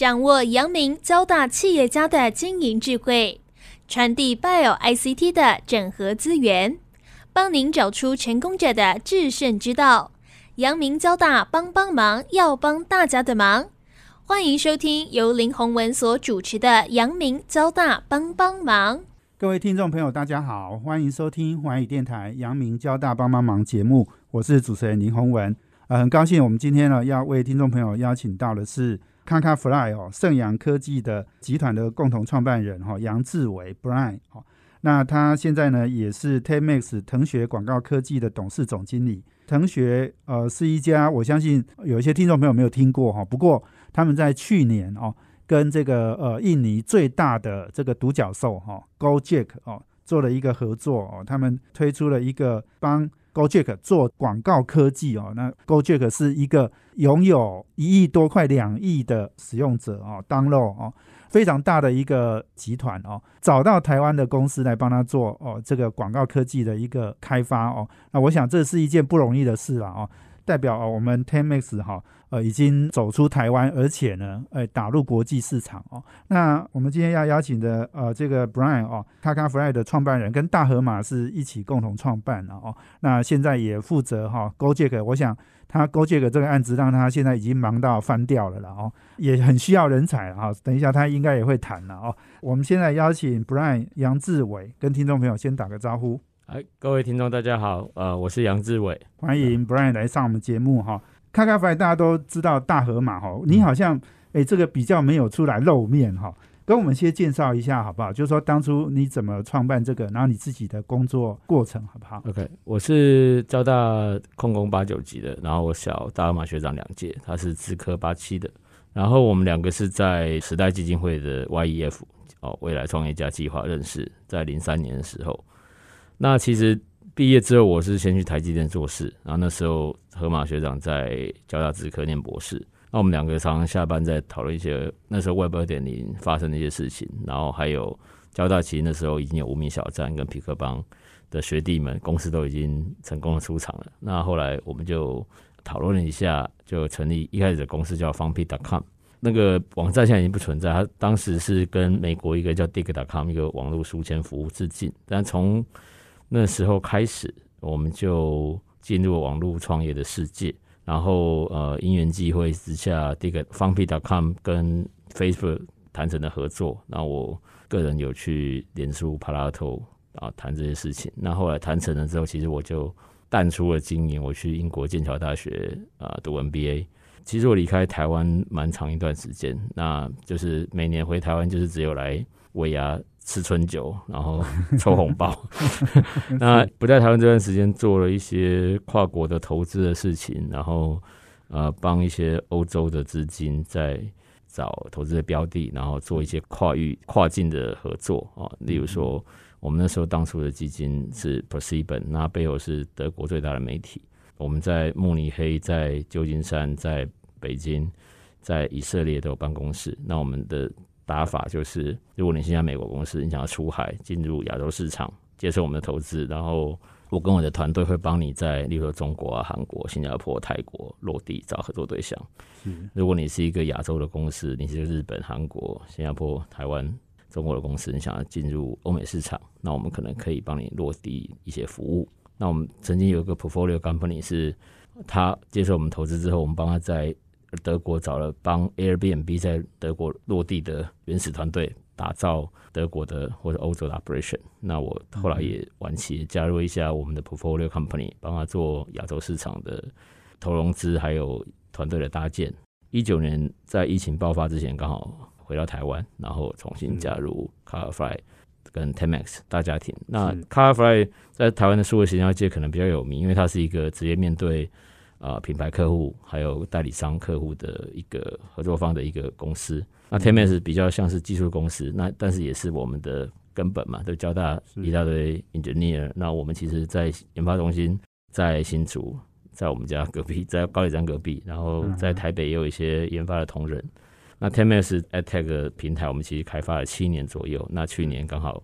掌握阳明交大企业家的经营智慧，传递 Bio ICT 的整合资源，帮您找出成功者的制胜之道。阳明交大帮帮忙，要帮大家的忙。欢迎收听由林宏文所主持的《阳明交大帮帮忙》。各位听众朋友，大家好，欢迎收听环宇电台《阳明交大帮帮忙》节目，我是主持人林宏文。呃，很高兴我们今天呢要为听众朋友邀请到的是 Kaka Fly 哦，盛阳科技的集团的共同创办人哈杨志伟 Brian 哦。那他现在呢也是 Temex 腾学广告科技的董事总经理。腾学呃是一家，我相信有一些听众朋友没有听过哈，不过他们在去年哦。跟这个呃印尼最大的这个独角兽哈 Gojek 哦做了一个合作哦，他们推出了一个帮 Gojek 做广告科技哦，那 Gojek 是一个拥有一亿多块两亿的使用者哦，download 哦，非常大的一个集团哦，找到台湾的公司来帮他做哦这个广告科技的一个开发哦，那我想这是一件不容易的事了哦。代表哦，我们 Ten Max 哈呃已经走出台湾，而且呢，呃打入国际市场哦。那我们今天要邀请的呃这个 Brian 哦，Kaka Fly 的创办人跟大河马是一起共同创办的哦。那现在也负责哈 Gojek，我想他 Gojek 这个案子让他现在已经忙到翻掉了了哦，也很需要人才哈。等一下他应该也会谈了哦。我们现在邀请 Brian 杨志伟跟听众朋友先打个招呼。哎，各位听众，大家好，呃，我是杨志伟，欢迎 Brian 来上我们节目哈。卡卡飞大家都知道大河马哈，你好像哎这个比较没有出来露面哈，跟我们先介绍一下好不好？就是说当初你怎么创办这个，然后你自己的工作过程好不好？OK，我是交大控工八九级的，然后我小大河马学长两届，他是资科八七的，然后我们两个是在时代基金会的 YEF 哦未来创业家计划认识，在零三年的时候。那其实毕业之后，我是先去台积电做事，然后那时候河马学长在交大资科念博士，那我们两个常常下班在讨论一些那时候 Web 二点零发生的一些事情，然后还有交大其实那时候已经有无名小站跟皮克邦的学弟们公司都已经成功的出场了，那后来我们就讨论了一下，就成立一开始的公司叫方 P.com，那个网站现在已经不存在，它当时是跟美国一个叫 Dig.com 一个网络书签服务致敬，但从那时候开始，我们就进入网络创业的世界。然后，呃，因缘际会之下，这个方 P.com 跟 Facebook 谈成了合作。那我个人有去脸书、帕拉头啊谈这些事情。那后来谈成了之后，其实我就淡出了经营，我去英国剑桥大学啊读 MBA。其实我离开台湾蛮长一段时间，那就是每年回台湾就是只有来尾牙。吃春酒，然后 抽红包。那不在台湾这段时间，做了一些跨国的投资的事情，然后呃，帮一些欧洲的资金在找投资的标的，然后做一些跨域、跨境的合作啊。例如说，我们那时候当初的基金是 Perceiben，那背后是德国最大的媒体。我们在慕尼黑、在旧金山、在北京、在以色列都有办公室。那我们的打法就是，如果你现在美国公司，你想要出海进入亚洲市场，接受我们的投资，然后我跟我的团队会帮你在，例如说中国啊、韩国、新加坡、泰国落地找合作对象。如果你是一个亚洲的公司，你是日本、韩国、新加坡、台湾、中国的公司，你想要进入欧美市场，那我们可能可以帮你落地一些服务。那我们曾经有一个 portfolio company 是，他接受我们投资之后，我们帮他在。德国找了帮 Airbnb 在德国落地的原始团队，打造德国的或者欧洲的 operation。那我后来也晚期加入一下我们的 portfolio company，帮他做亚洲市场的投融资，还有团队的搭建。一九年在疫情爆发之前，刚好回到台湾，然后重新加入 Carfly 跟 Temex 大家庭。那 Carfly 在台湾的数位营销界可能比较有名，因为它是一个直接面对。啊，品牌客户还有代理商客户的一个合作方的一个公司。那 t e m s 比较像是技术公司，那但是也是我们的根本嘛，都交大一大堆 engineer。那我们其实，在研发中心在新竹，在我们家隔壁，在高铁站隔壁，然后在台北也有一些研发的同仁。那 t e m s AdTech 平台，我们其实开发了七年左右。那去年刚好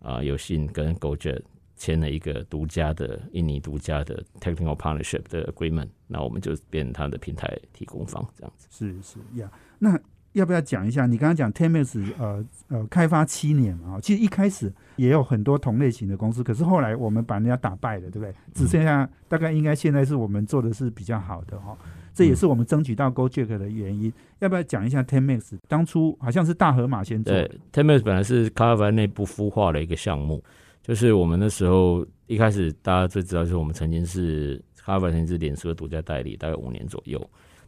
啊，有幸跟 GoJet。签了一个独家的印尼独家的 technical partnership 的 agreement，那我们就变成他的平台提供方这样子。是是呀，那要不要讲一下？你刚刚讲 Temex 呃呃开发七年嘛，其实一开始也有很多同类型的公司，可是后来我们把人家打败了，对不对？只剩下大概应该现在是我们做的是比较好的哈，这也是我们争取到 GoJack 的原因。要不要讲一下 Temex 当初好像是大河马先做对，Temex 本来是卡拉凡内部孵化的一个项目，就是我们那时候一开始大家最知道就是我们曾经是卡拉凡曾经是脸书的独家代理，大概五年左右。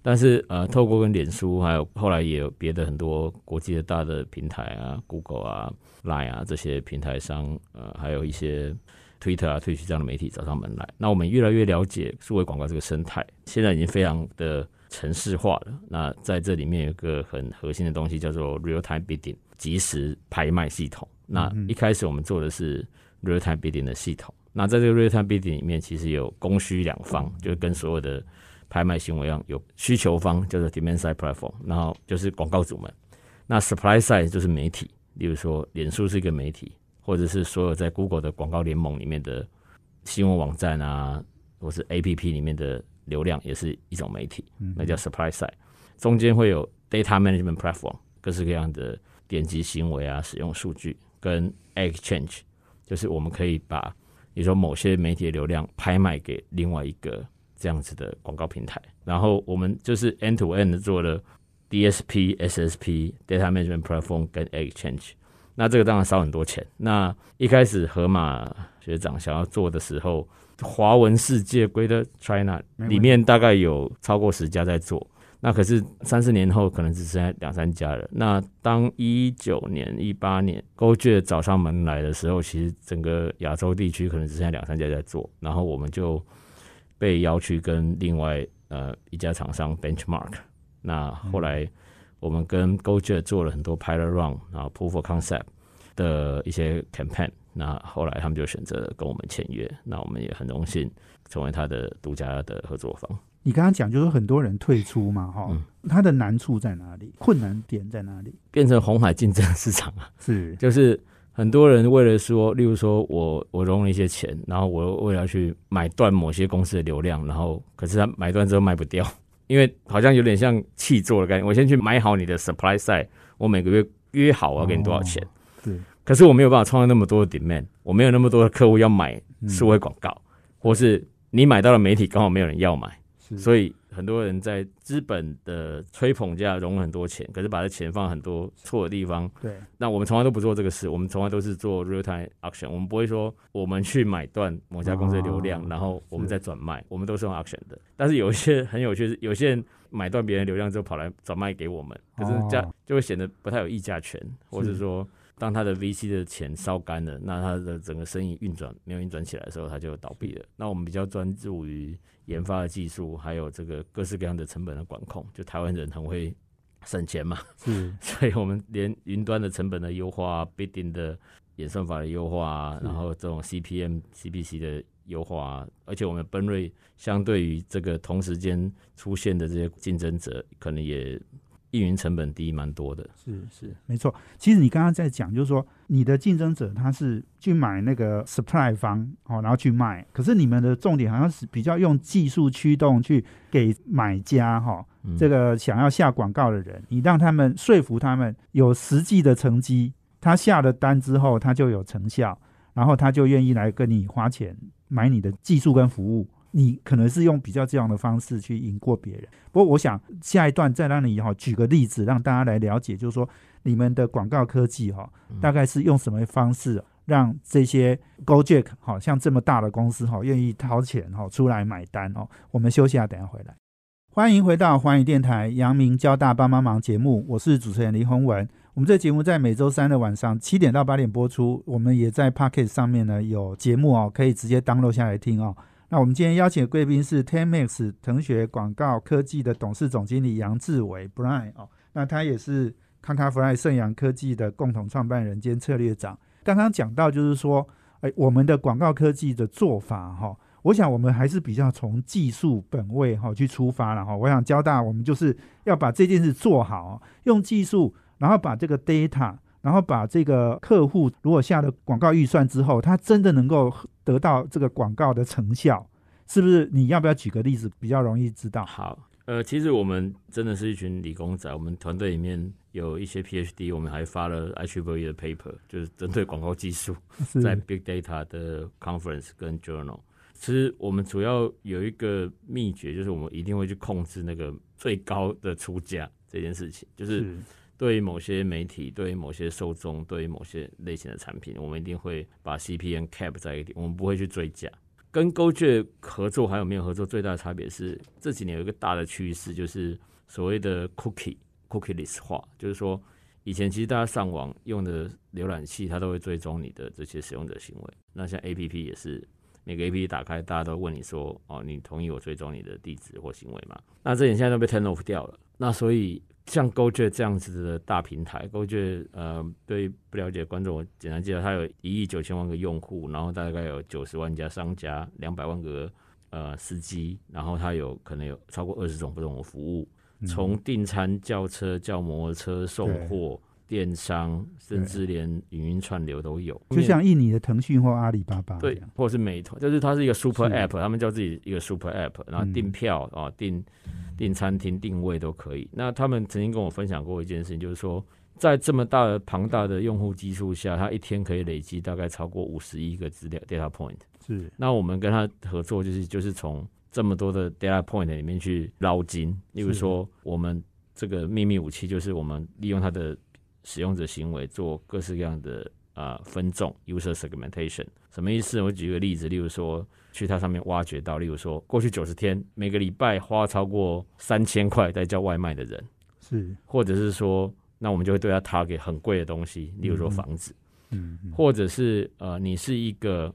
但是呃，透过跟脸书，还有后来也有别的很多国际的大的平台啊，Google 啊、Line 啊这些平台商，呃，还有一些 Twitter 啊、Twitch 这样的媒体找上门来。那我们越来越了解数位广告这个生态，现在已经非常的城市化了。那在这里面有一个很核心的东西叫做 Real Time Bidding，即时拍卖系统。那一开始我们做的是 Real Time Bidding 的系统。那在这个 Real Time Bidding 里面，其实有供需两方，就是跟所有的拍卖行为一样，有需求方叫做 demand side platform，然后就是广告主们，那 supply side 就是媒体，例如说脸书是一个媒体，或者是所有在 Google 的广告联盟里面的新闻网站啊，或是 APP 里面的流量也是一种媒体，那叫 supply side。中间会有 data management platform，各式各样的点击行为啊，使用数据跟 exchange，就是我们可以把，比如说某些媒体的流量拍卖给另外一个。这样子的广告平台，然后我们就是 end to end 做了 DSP、SSP、Data Management Platform 跟 Exchange。那这个当然烧很多钱。那一开始河马学长想要做的时候，华文世界 Greater China 里面大概有超过十家在做。那可是三四年后可能只剩下两三家了。那当一九年、一八年 GoJet 找上门来的时候，其实整个亚洲地区可能只剩下两三家在做。然后我们就被邀去跟另外呃一家厂商 benchmark，那后来我们跟 GoJet 做了很多 pilot run，然后 proof of concept 的一些 campaign，那后来他们就选择跟我们签约，那我们也很荣幸成为他的独家的合作方。你刚刚讲就是很多人退出嘛，哈，它的难处在哪里？困难点在哪里？变成红海竞争市场啊，是就是。很多人为了说，例如说我我融了一些钱，然后我为了去买断某些公司的流量，然后可是他买断之后卖不掉，因为好像有点像弃做的概念。我先去买好你的 supply side，我每个月约好我要给你多少钱，对。可是我没有办法创造那么多的 demand，我没有那么多的客户要买数位广告，或是你买到了媒体刚好没有人要买，所以。很多人在资本的吹捧下融了很多钱，可是把这钱放很多错的地方。对，那我们从来都不做这个事，我们从来都是做 real time auction。我们不会说我们去买断某家公司的流量，然后我们再转卖，我们都是用 auction 的。但是有一些 很有趣，有些人买断别人流量之后跑来转卖给我们，可是价就会显得不太有议价权，或者说。当他的 VC 的钱烧干了，那他的整个生意运转没有运转起来的时候，他就倒闭了。那我们比较专注于研发的技术，还有这个各式各样的成本的管控。就台湾人很会省钱嘛，嗯，所以我们连云端的成本的优化、Bidding 的演算法的优化，然后这种 CPM、CPC 的优化，而且我们奔瑞相对于这个同时间出现的这些竞争者，可能也。运营成本低蛮多的，是是没错。其实你刚刚在讲，就是说你的竞争者他是去买那个 supply 方哦，然后去卖。可是你们的重点好像是比较用技术驱动去给买家哈，这个想要下广告的人，你让他们说服他们有实际的成绩，他下了单之后他就有成效，然后他就愿意来跟你花钱买你的技术跟服务。你可能是用比较这样的方式去赢过别人，不过我想下一段再让你哈举个例子，让大家来了解，就是说你们的广告科技哈，大概是用什么方式让这些 GoJack 好像这么大的公司哈愿意掏钱哈出来买单哦。我们休息下，等下回来。欢迎回到环宇电台阳明交大帮帮忙节目，我是主持人林宏文。我们这节目在每周三的晚上七点到八点播出，我们也在 Pocket 上面呢有节目哦，可以直接 download 下来听哦。那我们今天邀请的贵宾是 Ten Max 腾学广告科技的董事总经理杨志伟 Brian 哦，那他也是康卡 Fly 盛阳科技的共同创办人兼策略长。刚刚讲到就是说，哎，我们的广告科技的做法哈，我想我们还是比较从技术本位哈去出发了哈。我想交大我们就是要把这件事做好，用技术，然后把这个 data。然后把这个客户如果下了广告预算之后，他真的能够得到这个广告的成效，是不是？你要不要举个例子比较容易知道？好，呃，其实我们真的是一群理工仔，我们团队里面有一些 PhD，我们还发了 IEEE 的 paper，就是针对广告技术，在 Big Data 的 conference 跟 journal。其实我们主要有一个秘诀，就是我们一定会去控制那个最高的出价这件事情，就是是对于某些媒体、对于某些受众、对于某些类型的产品，我们一定会把 CPN cap 在一点，我们不会去追加。跟勾券合作还有没有合作，最大的差别是这几年有一个大的趋势，就是所谓的 cookie cookieless 化，就是说以前其实大家上网用的浏览器，它都会追踪你的这些使用者行为。那像 A P P 也是，每个 A P P 打开，大家都问你说，哦，你同意我追踪你的地址或行为吗？那这点现在都被 turn off 掉了。那所以像 GoJet 这样子的大平台，GoJet 呃，对不了解观众，我简单介绍，它有一亿九千万个用户，然后大概有九十万家商家，两百万个呃司机，然后它有可能有超过二十种不同的服务，从订餐、叫车、叫摩托车、送货、电商，甚至连语音串流都有。就像印尼的腾讯或阿里巴巴这对，，或者是美团，就是它是一个 super app，他们叫自己一个 super app，然后嗯订票啊、订订餐厅、定位都可以。那他们曾经跟我分享过一件事情，就是说，在这么大的庞大的用户基数下，它一天可以累积大概超过五十亿个资料 data point。是那我们跟他合作，就是就是从这么多的 data point 里面去捞金。例如说，我们这个秘密武器就是我们利用它的使用者行为做各式各样的啊、分众 user segmentation。什么意思？我举个例子，例如说去它上面挖掘到，例如说过去九十天每个礼拜花超过三千块在叫外卖的人，是，或者是说，那我们就会对他 target 很贵的东西，例如说房子。嗯，嗯或者是呃，你是一个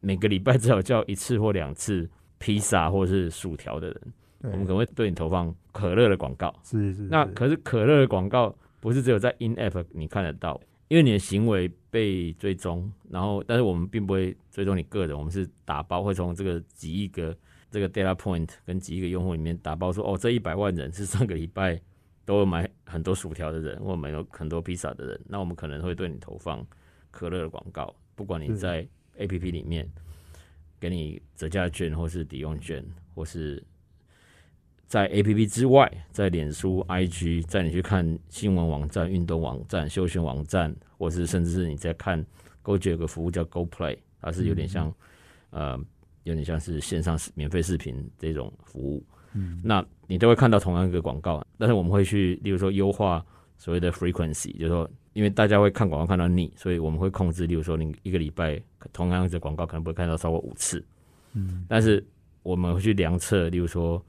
每个礼拜至少叫一次或两次披萨或是薯条的人，我们可，能会对你投放可乐的广告。是是，是那可是可乐的广告不是只有在 in app 你看得到，因为你的行为被追踪，然后但是我们并不会追踪你个人，我们是打包会从这个几亿个这个 data point 跟几亿个用户里面打包说，哦，这一百万人是上个礼拜都有买很多薯条的人，或买有很多披萨的人，那我们可能会对你投放可乐的广告，不管你在 A P P 里面给你折价券，或是抵用券，或是在 A P P 之外，在脸书、I G，在你去看新闻网站、运动网站、休闲网站，或是甚至是你在看 GoJ 有个服务叫 Go Play，它是有点像、呃，有点像是线上免费视频这种服务。嗯，那你都会看到同样一个广告，但是我们会去，例如说优化所谓的 frequency，就是说，因为大家会看广告看到腻，所以我们会控制，例如说你一个礼拜同样的广告可能不会看到超过五次，嗯，但是我们会去量测，例如说，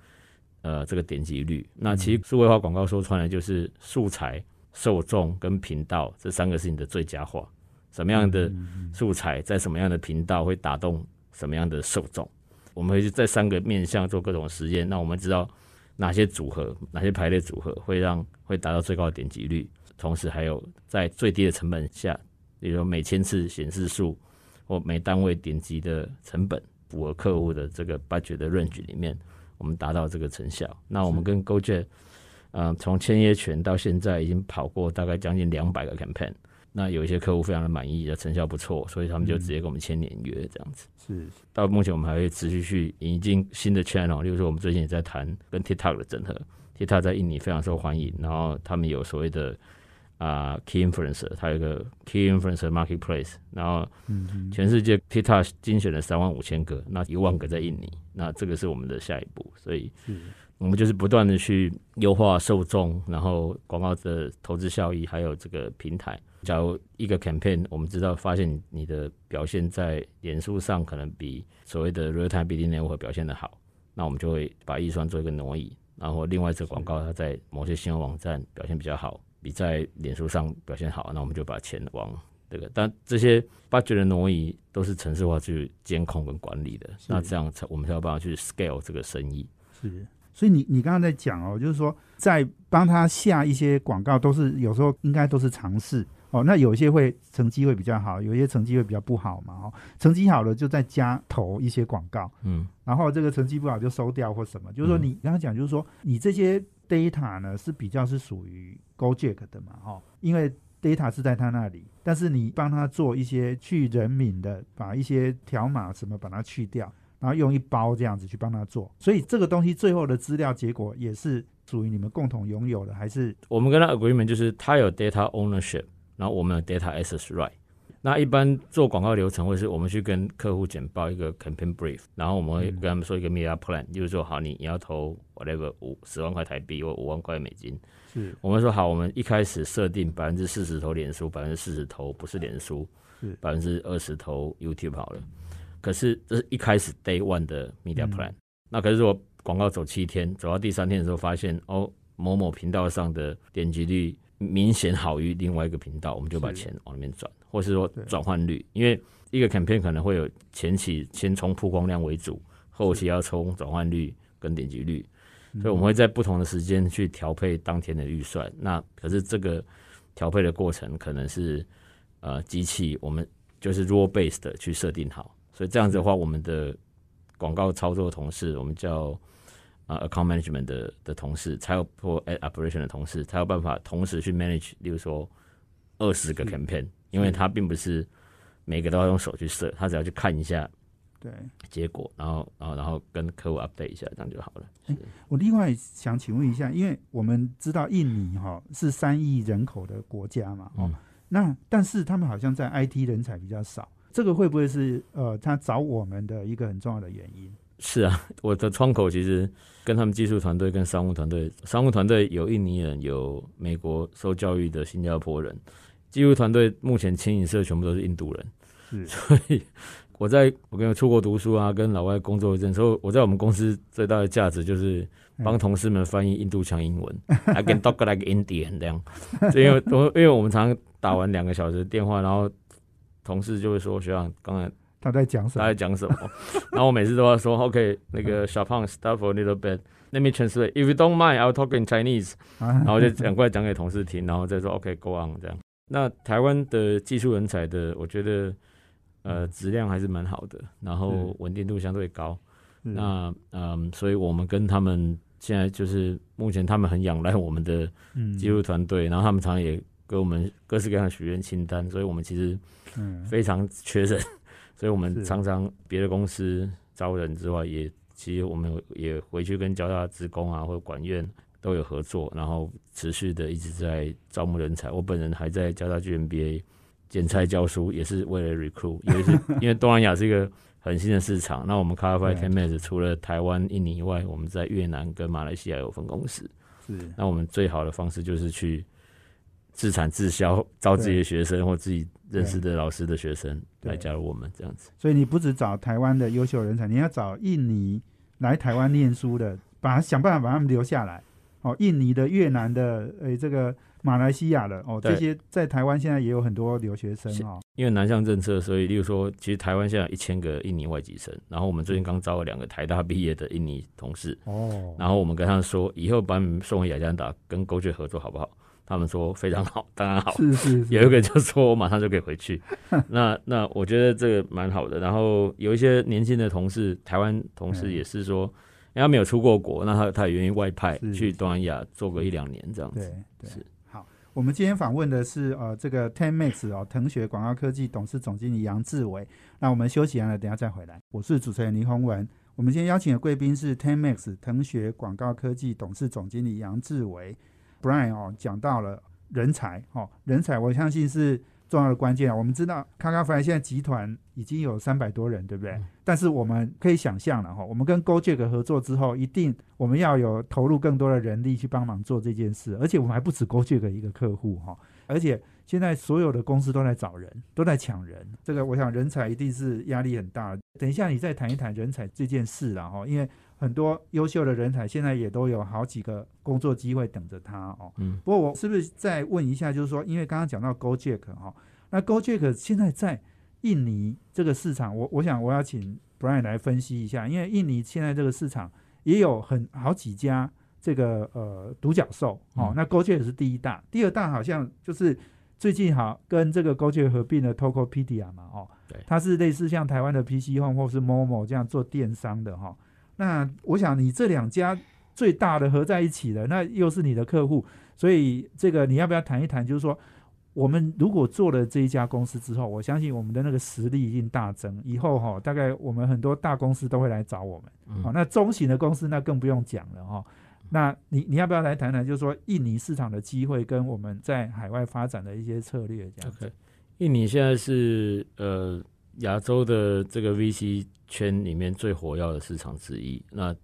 呃，这个点击率。那其实数位化广告说穿了就是素材、受众跟频道这三个是你的最佳化，什么样的嗯素材在什么样的频道会打动什么样的受众。我们会去在三个面向做各种实验，那我们知道哪些组合、哪些排列组合会让会达到最高的点击率，同时还有在最低的成本下，比如说每千次显示数或每单位点击的成本符合客户的这个 budget 的 range 里面，我们达到这个成效。那我们跟 GoJet，呃，从签约权到现在已经跑过大概将近两百个 campaign。那有一些客户非常的满意，的成效不错，所以他们就直接跟我们签年约这样子。是到目前，我们还会持续去引进新的 channel，例如说，我们最近也在谈跟 TikTok 的整合。TikTok 在印尼非常受欢迎，然后他们有所谓的啊、key influencer，它有一个 key influencer marketplace，然后嗯全世界 TikTok 精选了三万五千个，那一万个在印尼，那这个是我们的下一步，所以是我们就是不断的去优化受众，然后广告的投资效益，还有这个平台。假如一个 campaign，我们知道发现你的表现在脸书上可能比所谓的 real time bidding network 表现的好，那我们就会把预算做一个挪移。然后另外一则广告它在某些新闻网站表现比较好，比在脸书上表现好，那我们就把钱往这个。但这些 budget 的挪移都是城市化去监控跟管理的，那这样才我们才有办法去 scale 这个生意。是，所以你你刚刚在讲哦，就是说在帮他下一些广告，都是有时候应该都是尝试哦。那有一些会成绩会比较好，有一些成绩会比较不好嘛哦。成绩好了就再加投一些广告，嗯然后这个成绩不好就收掉或什么。就是说嗯你刚刚讲，就是说你这些 data 呢是比较是属于 Gojek 的嘛哈、哦，因为 data 是在他那里，但是你帮他做一些去人民的，把一些条码什么把它去掉。然后用一包这样子去帮他做，所以这个东西最后的资料结果也是属于你们共同拥有的，还是我们跟他 agreement 就是他有 data ownership，然后我们有 data access right。那一般做广告流程，或是我们去跟客户简报一个 campaign brief，然后我们会跟他们说一个 media plan，就是说好你你要投 whatever 五十万块台币或五万块美金，是。我们说好，我们一开始设定百分之四十投脸书，百分之四十投不是脸书是，百分之二十投 YouTube 好了。可是这是一开始 day one 的 media plan，、那可是如果广告走七天，走到第三天的时候发现哦某某频道上的点击率明显好于另外一个频道，我们就把钱往里面转，或是说转换率，因为一个 campaign 可能会有前期先冲曝光量为主，后期要冲转换率跟点击率，所以我们会在不同的时间去调配当天的预算。那可是这个调配的过程可能是呃机器我们就是 raw based 去设定好，所以这样子的话，我们的广告操作同事，我们叫啊、account management 的的同事，才有或 ad operation 的同事，才有办法同时去 manage，例如说二十个 campaign，因为他并不是每个都要用手去设，他只要去看一下对。结果，然后然后然后跟客户 update 一下，这样就好了。我另外想请问一下，因为我们知道印尼哈、是三亿人口的国家嘛，哦，嗯那但是他们好像在 IT 人才比较少，这个会不会是呃他找我们的一个很重要的原因？是啊，我的窗口其实跟他们技术团队、跟商务团队，商务团队有印尼人，有美国受教育的新加坡人，技术团队目前牵引社全部都是印度人，是。所以我在我跟出国读书啊，跟老外工作一阵之后，我在我们公司最大的价值就是帮同事们翻译印度腔英文，I can talk like Indian 这样，就因为因为我们常常打完两个小时电话，然后同事就会说学长刚才他在讲什么他在？讲什么，然后我每次都要说 OK，那个小胖 stop for a little bit，let me translate。If you don't mind, I'll talk in Chinese。啊然后就赶快讲给同事听，然后再说 OK，go、on 这样。那台湾的技术人才的，我觉得呃质量还是蛮好的，然后稳定度相对高。那嗯，所以我们跟他们现在就是目前他们很仰赖我们的嗯技术团队，然后他们常常也给我们各式各样的许愿清单，所以我们其实嗯非常缺人，所以我们常常别的公司招人之外，也其实我们也回去跟交大职工啊或者管院都有合作，然后持续的一直在招募人才。我本人还在交大 GMBA 剪裁教书，也是为了 recruit，也是因为东南亚是一个很新的市场。那我们 c a r f i 对 Ten m a s 除了台湾、印尼以外，我们在越南跟马来西亚有分公司。是那我们最好的方式就是去自产自销，招自己的学生或自己认识的老师的学生来加入我们，这样子。所以你不只找台湾的优秀人才，你要找印尼来台湾念书的，把他想办法把他们留下来。哦，印尼的、越南的，诶，这个马来西亚的，哦，这些在台湾现在也有很多留学生是哦。因为南向政策，所以例如说，其实台湾现在有一千个印尼外籍生，然后我们最近刚招了两个台大毕业的印尼同事，哦，然后我们跟他说，以后把你们送回雅加达跟勾雀合作好不好？他们说非常好，当然好。是是是，有一个就说我马上就可以回去，那那我觉得这个蛮好的。然后有一些年轻的同事，台湾同事嗯也是说，因为他没有出过国，那他他也愿意外派去东南亚做个一两年这样对子。对是。好，我们今天访问的是呃这个 Ten Max 哦腾学广告科技董事总经理杨志伟。那我们休息完了，等下再回来。我是主持人林宏文。我们今天邀请的贵宾是 Ten Max 腾学广告科技董事总经理杨志伟。Brian 哦讲到了人才哦，人才我相信是重要的关键啊。我们知道卡卡 Fly 现在集团已经有三百多人，对不对？但是我们可以想象了哈，我们跟 Gojek 合作之后，一定我们要有投入更多的人力去帮忙做这件事，而且我们还不止 Gojek 一个客户哈，而且现在所有的公司都在找人，都在抢人，这个我想人才一定是压力很大。等一下你再谈一谈人才这件事了哈，因为很多优秀的人才现在也都有好几个工作机会等着他哦。嗯，不过我是不是再问一下，就是说，因为刚刚讲到 Gojek 哈，那 Gojek 现在在印尼这个市场，我我想我要请 Brian 来分析一下，因为印尼现在这个市场也有很好几家这个呃独角兽哦，嗯。那 Gojek 是第一大，第二大好像就是最近好跟这个 Gojek 合并的 Tokopedia 嘛哦。对，它是类似像台湾的 PC Home 或是 Momo 这样做电商的哈、那我想你这两家最大的合在一起的，那又是你的客户，所以这个你要不要谈一谈？就是说，我们如果做了这一家公司之后，我相信我们的那个实力一定大增。以后哈，大概我们很多大公司都会来找我们。好，那中型的公司那更不用讲了哈。那你你要不要来谈谈，就是说印尼市场的机会跟我们在海外发展的一些策略这样子？印尼现在是呃亚洲的这个 VC 圈里面最火药的市场之一。那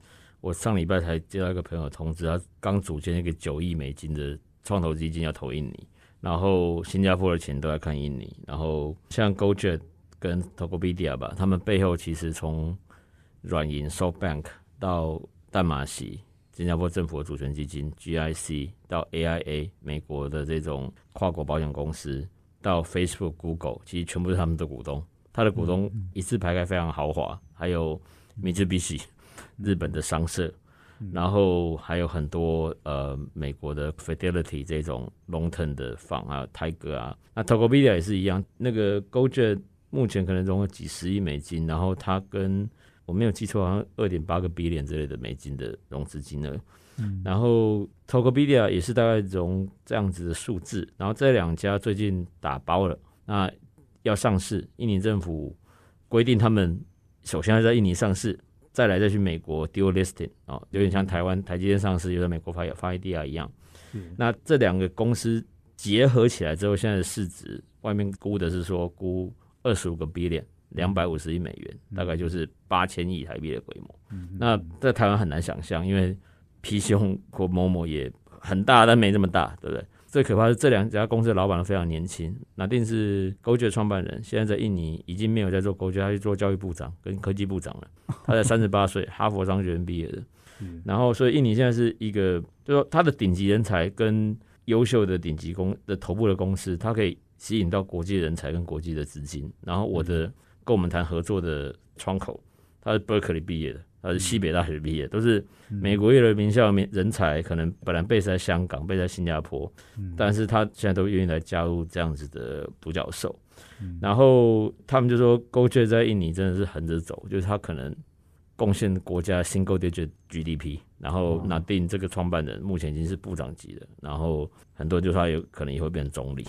我上礼拜才接到一个朋友通知，他刚组建一个九亿美金的创投基金要投印尼，然后新加坡的钱都在看印尼，然后像 GoJet 跟 Tokopedia 吧，他们背后其实从软银 SoftBank 到淡马锡。新加坡政府的主权基金 GIC 到 AIA 美国的这种跨国保险公司到 Facebook、Google，其实全部是他们的股东。他的股东一字排开，非常豪华，还有 Mitsubishi 日本的商社，然后还有很多呃美国的 Fidelity 这种 long term 的房啊，泰格啊，那 Tokopedia 也是一样。那个 GoJet 目前可能融了几十亿美金，然后它跟我没有记错，好像二点八个 billion 之类的美金的融资金额，嗯，然后 Tokopedia 也是大概融这样子的数字，然后这两家最近打包了，那要上市，印尼政府规定他们首先要在印尼上市，再来再去美国 dual listing 啊，有点像台湾台积电上市，又在美国发发 idea 一样，那这两个公司结合起来之后，现在的市值外面估的是说估二十五个 billion。两百五十亿美元，大概就是八千亿台币的规模。那在台湾很难想象，因为皮兄或某某也很大，但没这么大，对不对？最可怕是这两家公司的老板都非常年轻。那定是勾结创办人，现在在印尼已经没有在做勾结，他去做教育部长跟科技部长了。他才三十八岁，哈佛商学院毕业的。然后，所以印尼现在是一个，就说他的顶级人才跟优秀的顶级公的头部的公司，它可以吸引到国际人才跟国际的资金。然后我的。跟我们谈合作的窗口，他是 Berkeley 毕业的，他是西北大学毕业，都是美国一流名校名人才，可能本来备在香港，备在新加坡，但是他现在都愿意来加入这样子的独角兽。然后他们就说，GoJet 在印尼真的是横着走，就是他可能贡献国家新 g o d g GDP。然后拿定这个创办人目前已经是部长级的，然后很多人就说他有可能也会变成总理。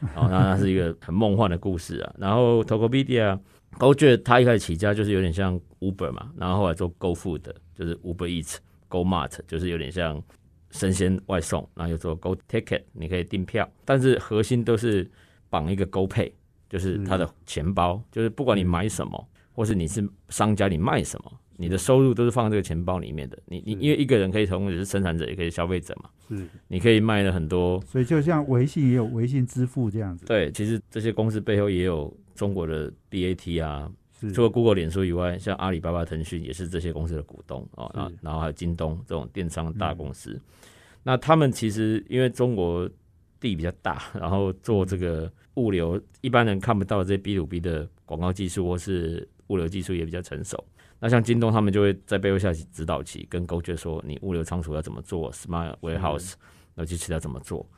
然 后那那是一个很梦幻的故事啊。然后 Tokopedia。我觉得他一开始起家就是有点像 Uber 嘛，然后后来做 Go Food，就是 Uber Eats、Go Mart，就是有点像生鲜外送，然后又做 Go Ticket，你可以订票，但是核心都是绑一个 Go Pay，就是他的钱包，就是不管你买什么，或是你是商家你卖什么，你的收入都是放这个钱包里面的。你你因为一个人可以同时是生产者也可以消费者嘛，是，你可以卖了很多，所以就像微信也有微信支付这样子。对，其实这些公司背后也有。中国的 BAT 啊，除了 Google、脸书以外，像阿里巴巴、腾讯也是这些公司的股东哦。然后，然后还有京东这种电商大公司。那他们其实因为中国地比较大，然后做这个物流，一般人看不到这些 B to B 的广告技术或是物流技术也比较成熟。那像京东，他们就会在背后下起指导棋，跟 GoJet 说，你物流仓储要怎么做，Smart Warehouse 那机器要怎么做。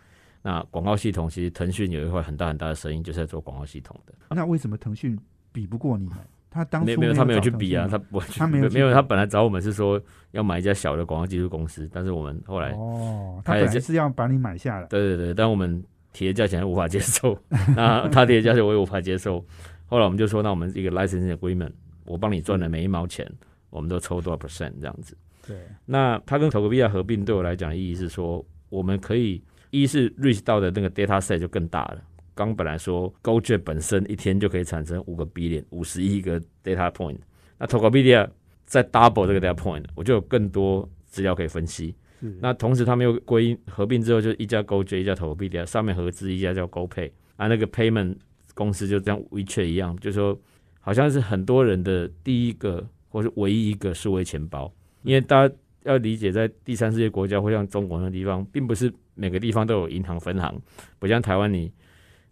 那广告系统其实腾讯有一块很大很大的声音，就是在做广告系统的。那为什么腾讯比不过你们？他当初没有他没有去比啊，他不他没有没有他本来找我们是说要买一家小的广告技术公司，但是我们后来哦，他本来是要把你买下来。对对对，但我们提的价钱无法接受，那他提的价钱我也无法接受。后来我们就说，那我们一个 license agreement，我帮你赚的每一毛钱，我们都抽多少 percent 这样子。对，那他跟 k o p i 合并对我来讲意义是说，我们可以。一是 reach 到的那个 data set 就更大了。刚本来说 GoJet 本身一天就可以产生五个 billion 五十亿个 data point，那 Tokopedia 再 double 这个 data point，我就有更多资料可以分析。那同时他们又归合并之后，就一家 GoJet 一家 Tokopedia，上面合资一家叫 GoPay，啊，那个 payment 公司就这样 WeChat 一样，就说好像是很多人的第一个或是唯一一个数位钱包，因为大家要理解，在第三世界国家或像中国那地方，并不是。每个地方都有银行分行，不像台湾，你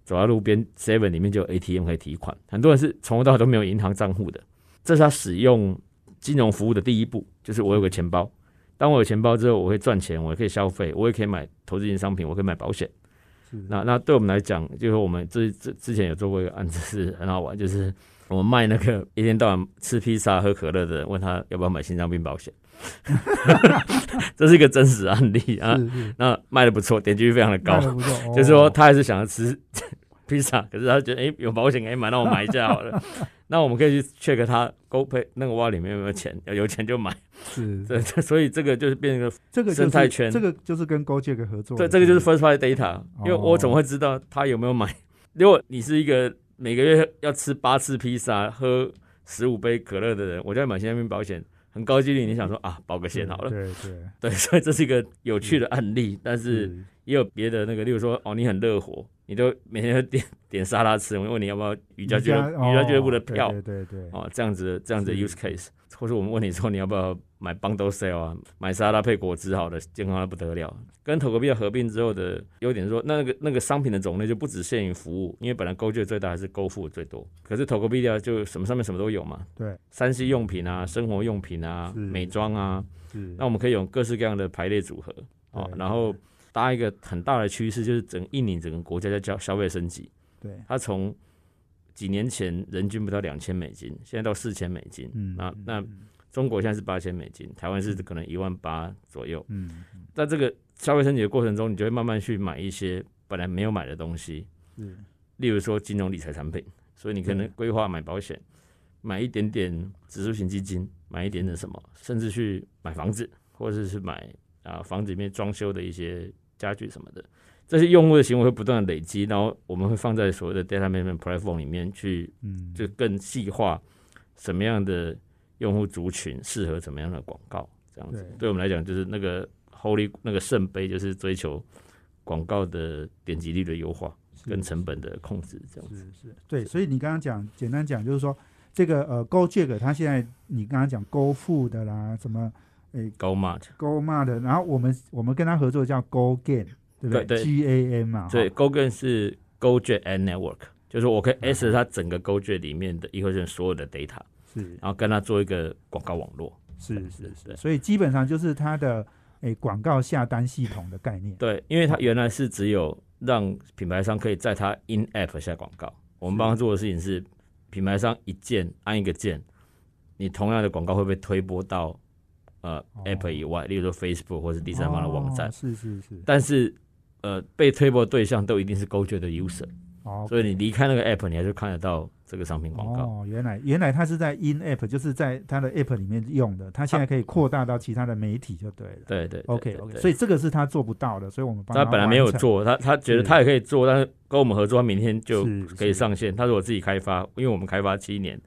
走到路边 Seven 里面就有 ATM 可以提款。很多人是从头到尾都没有银行账户的，这是他使用金融服务的第一步，就是我有个钱包。当我有钱包之后，我会赚钱，我也可以消费，我也可以买投资型商品，我可以买保险。那那对我们来讲，就是我们之之之前有做过一个案子，是很好玩，就是 我们卖那个一天到晚吃披萨喝可乐的人，问他要不要买心脏病保险。这是一个真实案例啊。那卖的不错，点击率非常的高就是说哦他还是想要吃披萨，可是他觉得哎、诶有保险可以买，那我买一下好了。那我们可以去 check 他 GoPay 那个袜里面有没有钱，有有钱就买。是 所以这个就是变成一个生态圈这个就是跟 GoJack 合作对，这这个就是 first party data，因为哦我怎么会知道他有没有买？如果你是一个每个月要吃八次披萨、喝十五杯可乐的人，我就要买新加坡保险，很高几率你想说啊，保个险好了。对对，对，所以这是一个有趣的案例，但是是也有别的那个，例如说哦，你很热火，你就每天都点点沙拉吃，我问你要不要瑜伽俱乐瑜伽瑜伽俱乐部的哦票。对对对对，哦，这样子这样子的 use case，或者我们问你说你要不要买 bundle sale 啊，买沙拉配果汁好的，健康的不得了。跟投 o 币合并之后的优点是说，那个那个商品的种类就不只限于服务，因为本来 Go 最大还是 Go 付最多，可是投 o 币就什么上面什么都有嘛，对。三 C 用品啊、生活用品啊、美妆啊，那我们可以用各式各样的排列组合哦，然后搭一个很大的趋势，就是整印尼整个国家在消消费升级，对，它从几年前人均不到两千美金，现在到四千美金，嗯，那嗯那中国现在是八千美金，台湾是可能一万八左右。嗯在这个消费升级的过程中，你就会慢慢去买一些本来没有买的东西，嗯例如说金融理财产品，所以你可能规划买保险，买一点点指数型基金，买一点点什么，甚至去买房子，或者是买啊房子里面装修的一些家具什么的。这些用户的行为会不断的累积，然后我们会放在所谓的 data management platform 里面去，嗯。就更细化什么样的用户族群适合怎么样的广告，这样子。对。对我们来讲就是那个 holy 那个圣杯，就是追求广告的点击率的优化跟成本的控制，这样子。是是，对，所以你刚刚讲，简单讲就是说，这个呃，GoJack 它现在你刚刚讲 Go 的啦，什么诶 Go mart Go Mart，，然后我们我们跟他合作叫 Go Gain，对不对？对 g A N 嘛，对 g o Gain 是 GoJet and Network，就是我可以 access 它整个 GoJet 里面的 ecosystem 所有的 data，是。然后跟他做一个广告网络。是是是，所以基本上就是它的诶广告下单系统的概念，对，因为它原来是只有让品牌商可以在它 in app 下广告，我们帮他做的事情是，品牌商一键按一个键，你同样的广告会被推播到呃、哦。app 以外，例如说 Facebook 或是第三方的网站，哦是是是，但是呃被推播的对象都一定是 GoJet 的 user，、哦，所以你离开那个 app，你还是看得到这个商品广告。哦，原来原来它是在 In App，就是在它的 App 里面用的，它现在可以扩大到其他的媒体就对了。对对 OK OK，所以这个是他做不到的，所以我们帮他本来没有，做，他他觉得是他也可以做，但是跟我们合作，他明天就可以上线。他说我自己开发，因为我们开发七年，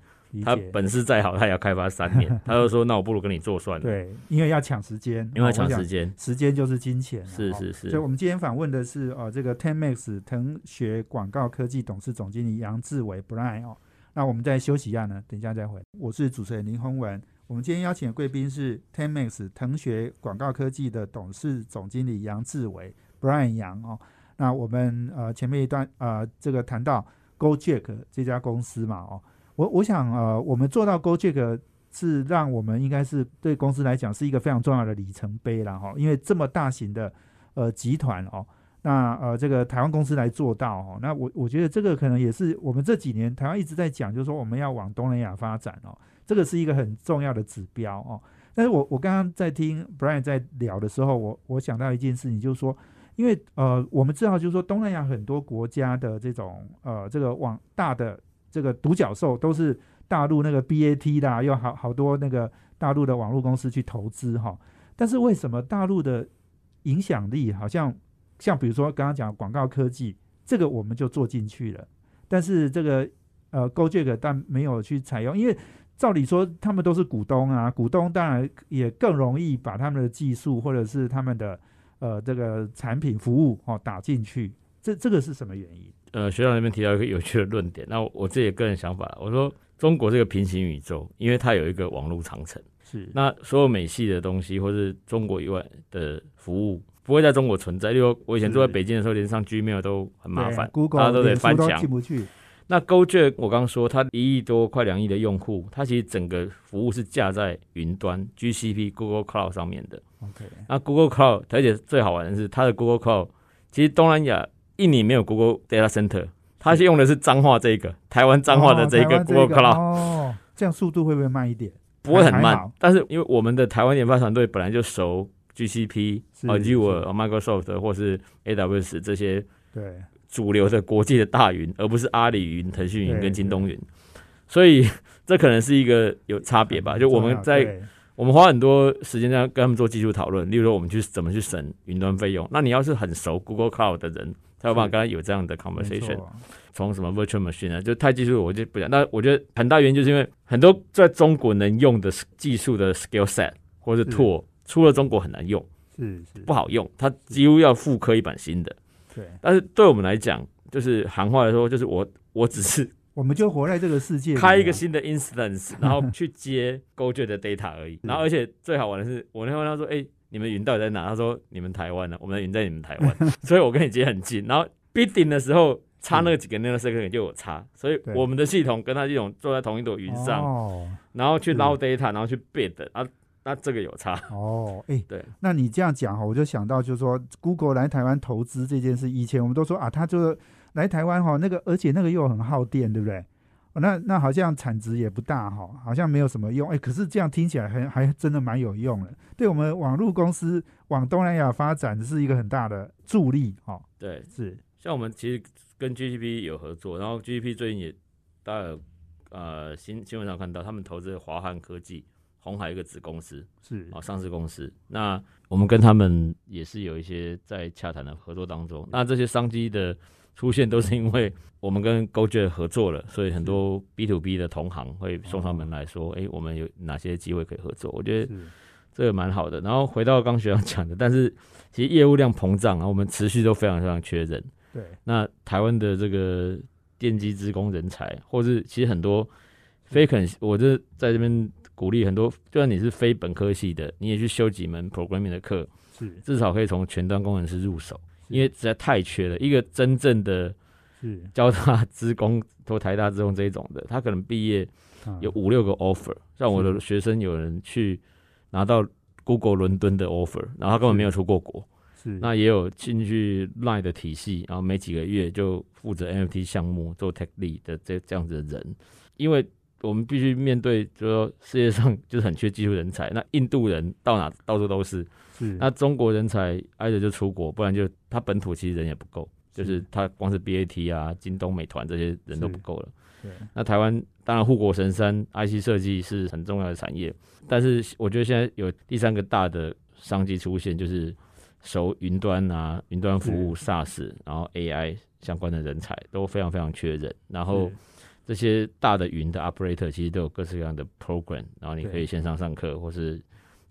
他本事再好，他也要开发三年。他就说，那我不如跟你做算了，对，因为要抢时间，因为抢时间。时间就是金钱是是是所以我们今天访问的是呃这个 Tenmax 腾学广告科技董事总经理杨志伟 Brian 哦。那我们再休息一下呢，等一下再回。我是主持人林宏文。我们今天邀请的贵宾是 Tenmax 腾学广告科技的董事总经理杨志伟 Brian 杨哦。那我们呃前面一段呃这个谈到 GoJack 这家公司嘛哦，我我想呃我们做到 GoJack 是让我们应该是对公司来讲是一个非常重要的里程碑了哈，因为这么大型的呃集团哦，那呃这个台湾公司来做到哦，那我我觉得这个可能也是我们这几年台湾一直在讲，就是说我们要往东南亚发展哦，这个是一个很重要的指标哦。但是我我刚刚在听 Brian 在聊的时候，我我想到一件事情，就是说，因为呃我们知道就是说东南亚很多国家的这种呃这个往大的这个独角兽都是大陆那个 BAT 啦，有好好多那个大陆的网络公司去投资哈。但是为什么大陆的影响力好像像比如说刚刚讲广告科技，这个我们就做进去了，但是这个呃 GoJack 但没有去采用，因为照理说他们都是股东啊，股东当然也更容易把他们的技术或者是他们的呃这个产品服务哦打进去，这这个是什么原因？呃，学长那边提到一个有趣的论点，那我自己个人想法，我说中国这个平行宇宙，因为它有一个网络长城，是那所有美系的东西或是中国以外的服务不会在中国存在。例如我以前住在北京的时候，连上 Gmail 都很麻烦，，Google 大家都得翻墙进不去，那 GoJack 我刚刚说，它一亿多快两亿的用户，它其实整个服务是架在云端 GCP Google Cloud 上面的。OK，那 Google Cloud，而且最好玩的是，它的 Google Cloud 其实东南亚印尼没有 Google Data Center，它是用的是脏话这个台湾脏话的这个 Google Cloud，、哦，这样速度会不会慢一点？不会很慢，但是因为我们的台湾研发团队本来就熟 GCP、Azure、Microsoft 或是 AWS 这些对，主流的国际的大云，而不是阿里云、腾讯云跟京东云，所以 这可能是一个有差别吧。就我们在我们花很多时间在跟他们做技术讨论，例如说我们去怎么去省云端费用。那你要是很熟 Google Cloud 的人，才有办法是跟他有这样的 conversation。从什么 virtual machine 啊，就太技术我就不讲。那我觉得很大原因就是因为很多在中国能用的技术的 skill set 或者是 tool 出了中国很难用，是是不好用，它几乎要复刻一版新的。对，但是对我们来讲，就是行话来说，就是我我只是我们就活在这个世界开一个新的 instance，然后去接 GoJet 的 data 而已。然后而且最好玩的是，我那天问他说：“哎、你们云到底在哪？”他说：“你们台湾呢、我们的云在你们台湾，所以我跟你接很近。”然后 bidding 的时候差那几个 nanosecond 就有差，所以我们的系统跟他系统坐在同一朵云上，哦然后去是捞 data，然后去 bid，啊，那这个有差。哦，哎，对，那你这样讲哈，我就想到就是说，Google 来台湾投资这件事，以前我们都说啊，他就是来台湾哈，那个而且那个又很耗电，对不对？哦那那好像产值也不大哈，好像没有什么用。哎，可是这样听起来还还真的蛮有用的，对我们网络公司往东南亚发展是一个很大的助力哈。对，是像我们其实跟 GDP 有合作，然后 GDP 最近也大家有呃新新闻上看到，他们投资华汉科技，红海一个子公司，是哦，上市公司。那我们跟他们也是有一些在洽谈的合作当中。那这些商机的出现，都是因为我们跟 GoJet 合作了，所以很多 B to B 的同行会送上门来说，哎、我们有哪些机会可以合作？我觉得是这个蛮好的。然后回到刚学长讲的，但是其实业务量膨胀啊，我们持续都非常非常缺人。对那台湾的这个电机职工人才，或是其实很多非肯，我这在这边鼓励很多，就算你是非本科系的，你也去修几门 programming 的课，是至少可以从前端工程师入手，因为实在太缺了。一个真正的是。交大职工或台大职工这一种的，他可能毕业啊。有五六个 offer，像我的学生有人去拿到 Google 伦敦的 offer，然后他根本没有出过国。是。那也有进去 Line 的体系，然后没几个月就负责 NFT 项目做 Tech Lead 的这这样子的人，因为我们必须面对，就是说世界上 就是很缺技术人才，那印度人到哪到处都是，是。那中国人才挨着就出国，不然就他本土其实人也不够，就是他光是 BAT 啊、京东、美团这些人都不够了。对。那台湾当然护国神山 IC 设计是很重要的产业，但是我觉得现在有第三个大的商机出现，就是熟云端啊、云端服务、SaaS，然后 AI 相关的人才都非常非常缺人。然后这些大的云的 operator 其实都有各式各样的 program，然后你可以线上上课，或是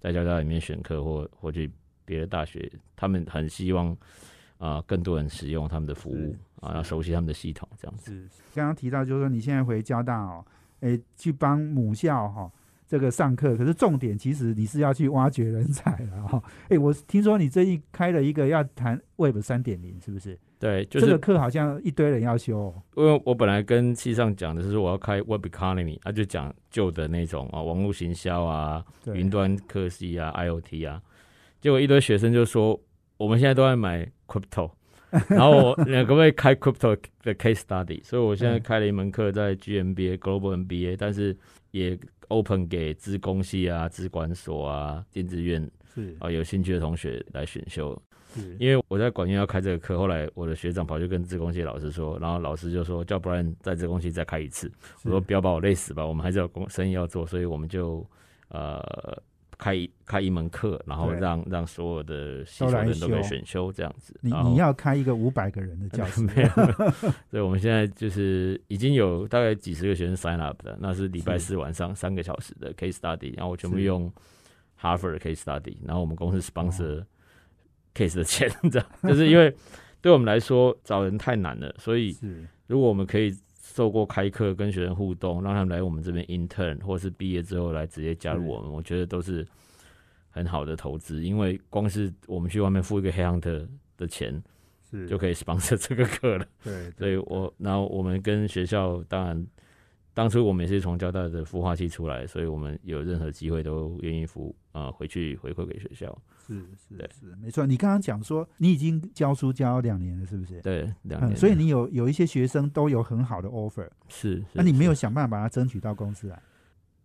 在交大里面选课，或或去别的大学，他们很希望啊、更多人使用他们的服务啊，要熟悉他们的系统，这样子。是。刚刚提到，就是说你现在回交大哦，诶，去帮母校哈、这个上课，可是重点其实你是要去挖掘人才了哈。哎，我听说你最近开了一个要谈 Web 三点零，是不是？对，就是这个课好像一堆人要修、哦。因为我本来跟系上讲的是说我要开 Web Economy，啊，就讲旧的那种啊，网络行销啊，云端科技啊，IOT 啊，结果一堆学生就说我们现在都在买 crypto，然后我呃可不可以开 crypto 的 case study？所以我现在嗯开了一门课在 GMBA Global MBA，但是也 open 给资工系啊、资管所啊、电子院是啊有兴趣的同学来选修。是，因为我在管院要开这个课，后来我的学长跑去跟自工系老师说，然后老师就说叫不然在资工系再开一次。我说不要把我累死吧，我们还是有工生意要做，所以我们就呃开一开一门课，然后让让所有的系都来所的人都可以选修这样子。你你要开一个五百个人的教室，没有，所以我们现在就是已经有大概几十个学生 sign up 的，那是礼拜四晚上三个小时的 case study，然后我全部用 Harvard 的 case study，然后我们公司哦。sponsor case 的钱，这样。就是因为对我们来说找人太难了，所以 如果我们可以透过开课跟学生互动，让他们来我们这边 intern，或是毕业之后来直接加入我们，我觉得都是很好的投资。因为光是我们去外面付一个黑 hunter 的钱，是就可以 sponsor 这个课了。对，所以我，然后我们跟学校，当然当初我们也是从交大的孵化器出来，所以我们有任何机会都愿意服啊、呃回去回馈给学校。是是对是没错。你刚刚讲说你已经教书教两年了，是不是？对，两年、嗯，所以你有有一些学生都有很好的 offer，是，是那你没有想办法把他争取到公司来？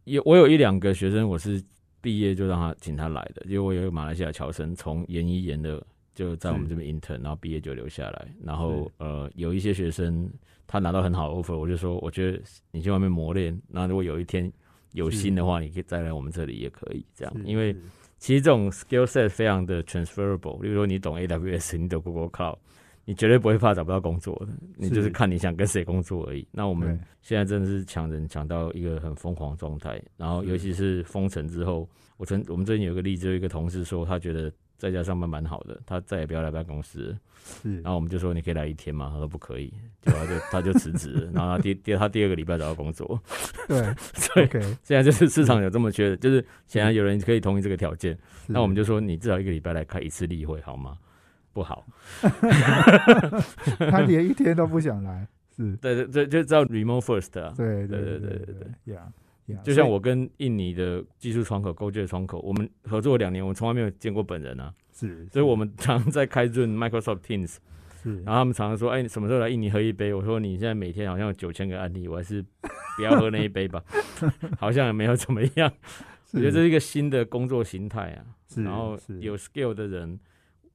有我有一两个学生，我是毕业就让他请他来的，因为我有一个马来西亚侨生，从研一研的就在我们这边 intern，然后毕业就留下来。然后呃，有一些学生他拿到很好的 offer，我就说，我觉得你去外面磨练，那如果有一天有心的话，你可以再来我们这里也可以这样，因为其实这种 skill set 非常的 transferable。例如说你懂 AWS，你懂 Google Cloud。你绝对不会怕找不到工作的，你就是看你想跟谁工作而已。那我们现在真的是抢人抢到一个很疯狂状态，然后尤其是封城之后，我曾我们最近有个例子，有一个同事说他觉得在家上班蛮好的，他再也不要来办公室。是，然后我们就说你可以来一天嘛，他说不可以，就他就 他就辞职，然后他第第他第二个礼拜找到工作。对，所以现在就是市场有这么缺的，就是显然有人可以同意这个条件，那我们就说你至少一个礼拜来开一次例会好吗？不好，他连一天都不想来，是。对对对，就叫 remote first 啊，对对对对对对，呀呀，就像我跟印尼的技术窗口 g o j 窗口，我们合作两年，我从来没有见过本人啊，是，所以我们常在开润 Microsoft Teams，是，然后他们常常说，哎，你什么时候来印尼喝一杯？我说你现在每天好像有九千个案例，我还是不要喝那一杯吧，好像也没有怎么样，我觉得这是一个新的工作形态啊，是然后有 skill 的人。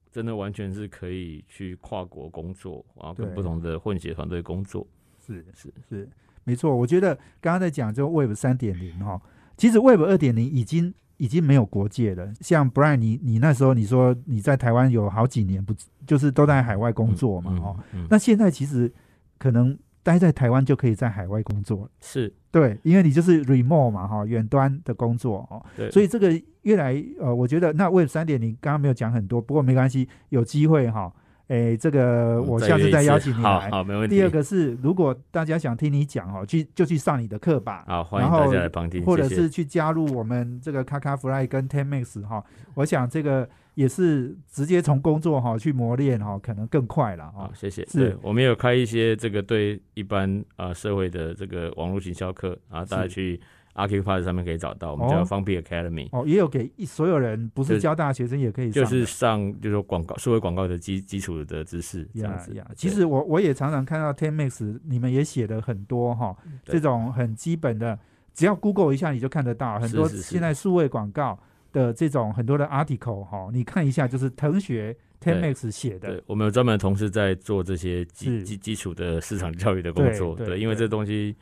真的完全是可以去跨国工作，然后跟不同的混血团队工作。是是是，没错。我觉得刚刚在讲这个 Web 三点零哈，其实 Web 二点零已经已经没有国界了。像 Brian，你你那时候你说你在台湾有好几年不就是都在海外工作嘛？哦，那现在其实可能。待在台湾就可以在海外工作，是对，因为你就是 remote 嘛，哈，远端的工作哦，对，所以这个越来呃，我觉得那 Web 三点零刚刚没有讲很多，不过没关系，有机会哈，哎，这个我下次再邀请你来，好，没问题。第二个是，如果大家想听你讲哦，去就去上你的课吧，好，欢迎大家来旁听，或者是去加入我们这个卡卡 Fly 跟 Ten Max 哈，我想这个。也是直接从工作哈去磨练哈，可能更快了哈。谢谢。是我们有开一些这个对一般啊社会的这个网络行销课，然后大家去 Archive 上面可以找到，我们叫方 B Academy。哦，也有给所有人，不是交大学生也可以上。就是上就是广告，数位广告的基基础的知识这样子。其实我我也常常看到 Ten Max，你们也写的很多哈，这种很基本的，只要 Google 一下你就看得到很多现在数位广告。的这种很多的 article 哈，你看一下，就是腾学 Tenmax 写的。对，我们有专门的同事在做这些基基基础的市场教育的工作。对，因为这东西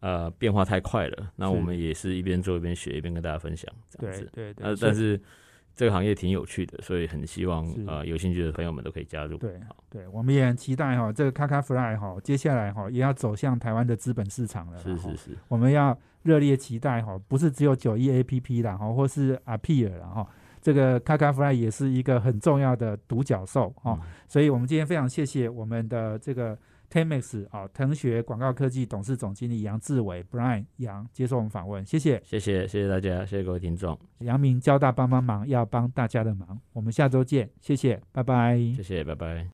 呃变化太快了，那我们也是一边做一边学，一边跟大家分享这样子。对对。呃，但是这个行业挺有趣的，所以很希望呃有兴趣的朋友们都可以加入。对，对，我们也很期待哈，这个卡卡 Fly 哈，接下来哈也要走向台湾的资本市场了。是是是，我们要。热烈期待哈，不是只有九一 A P P 啦哈，或是 Appear 啦哈，这个 k a Fly 也是一个很重要的独角兽哈，所以我们今天非常谢谢我们的这个 Temex 啊腾学广告科技董事总经理杨志伟 Brian 杨接受我们访问，谢谢。谢谢谢谢大家，谢谢各位听众，杨明交大帮帮忙要帮大家的忙，我们下周见，谢谢，拜拜，谢谢，拜拜。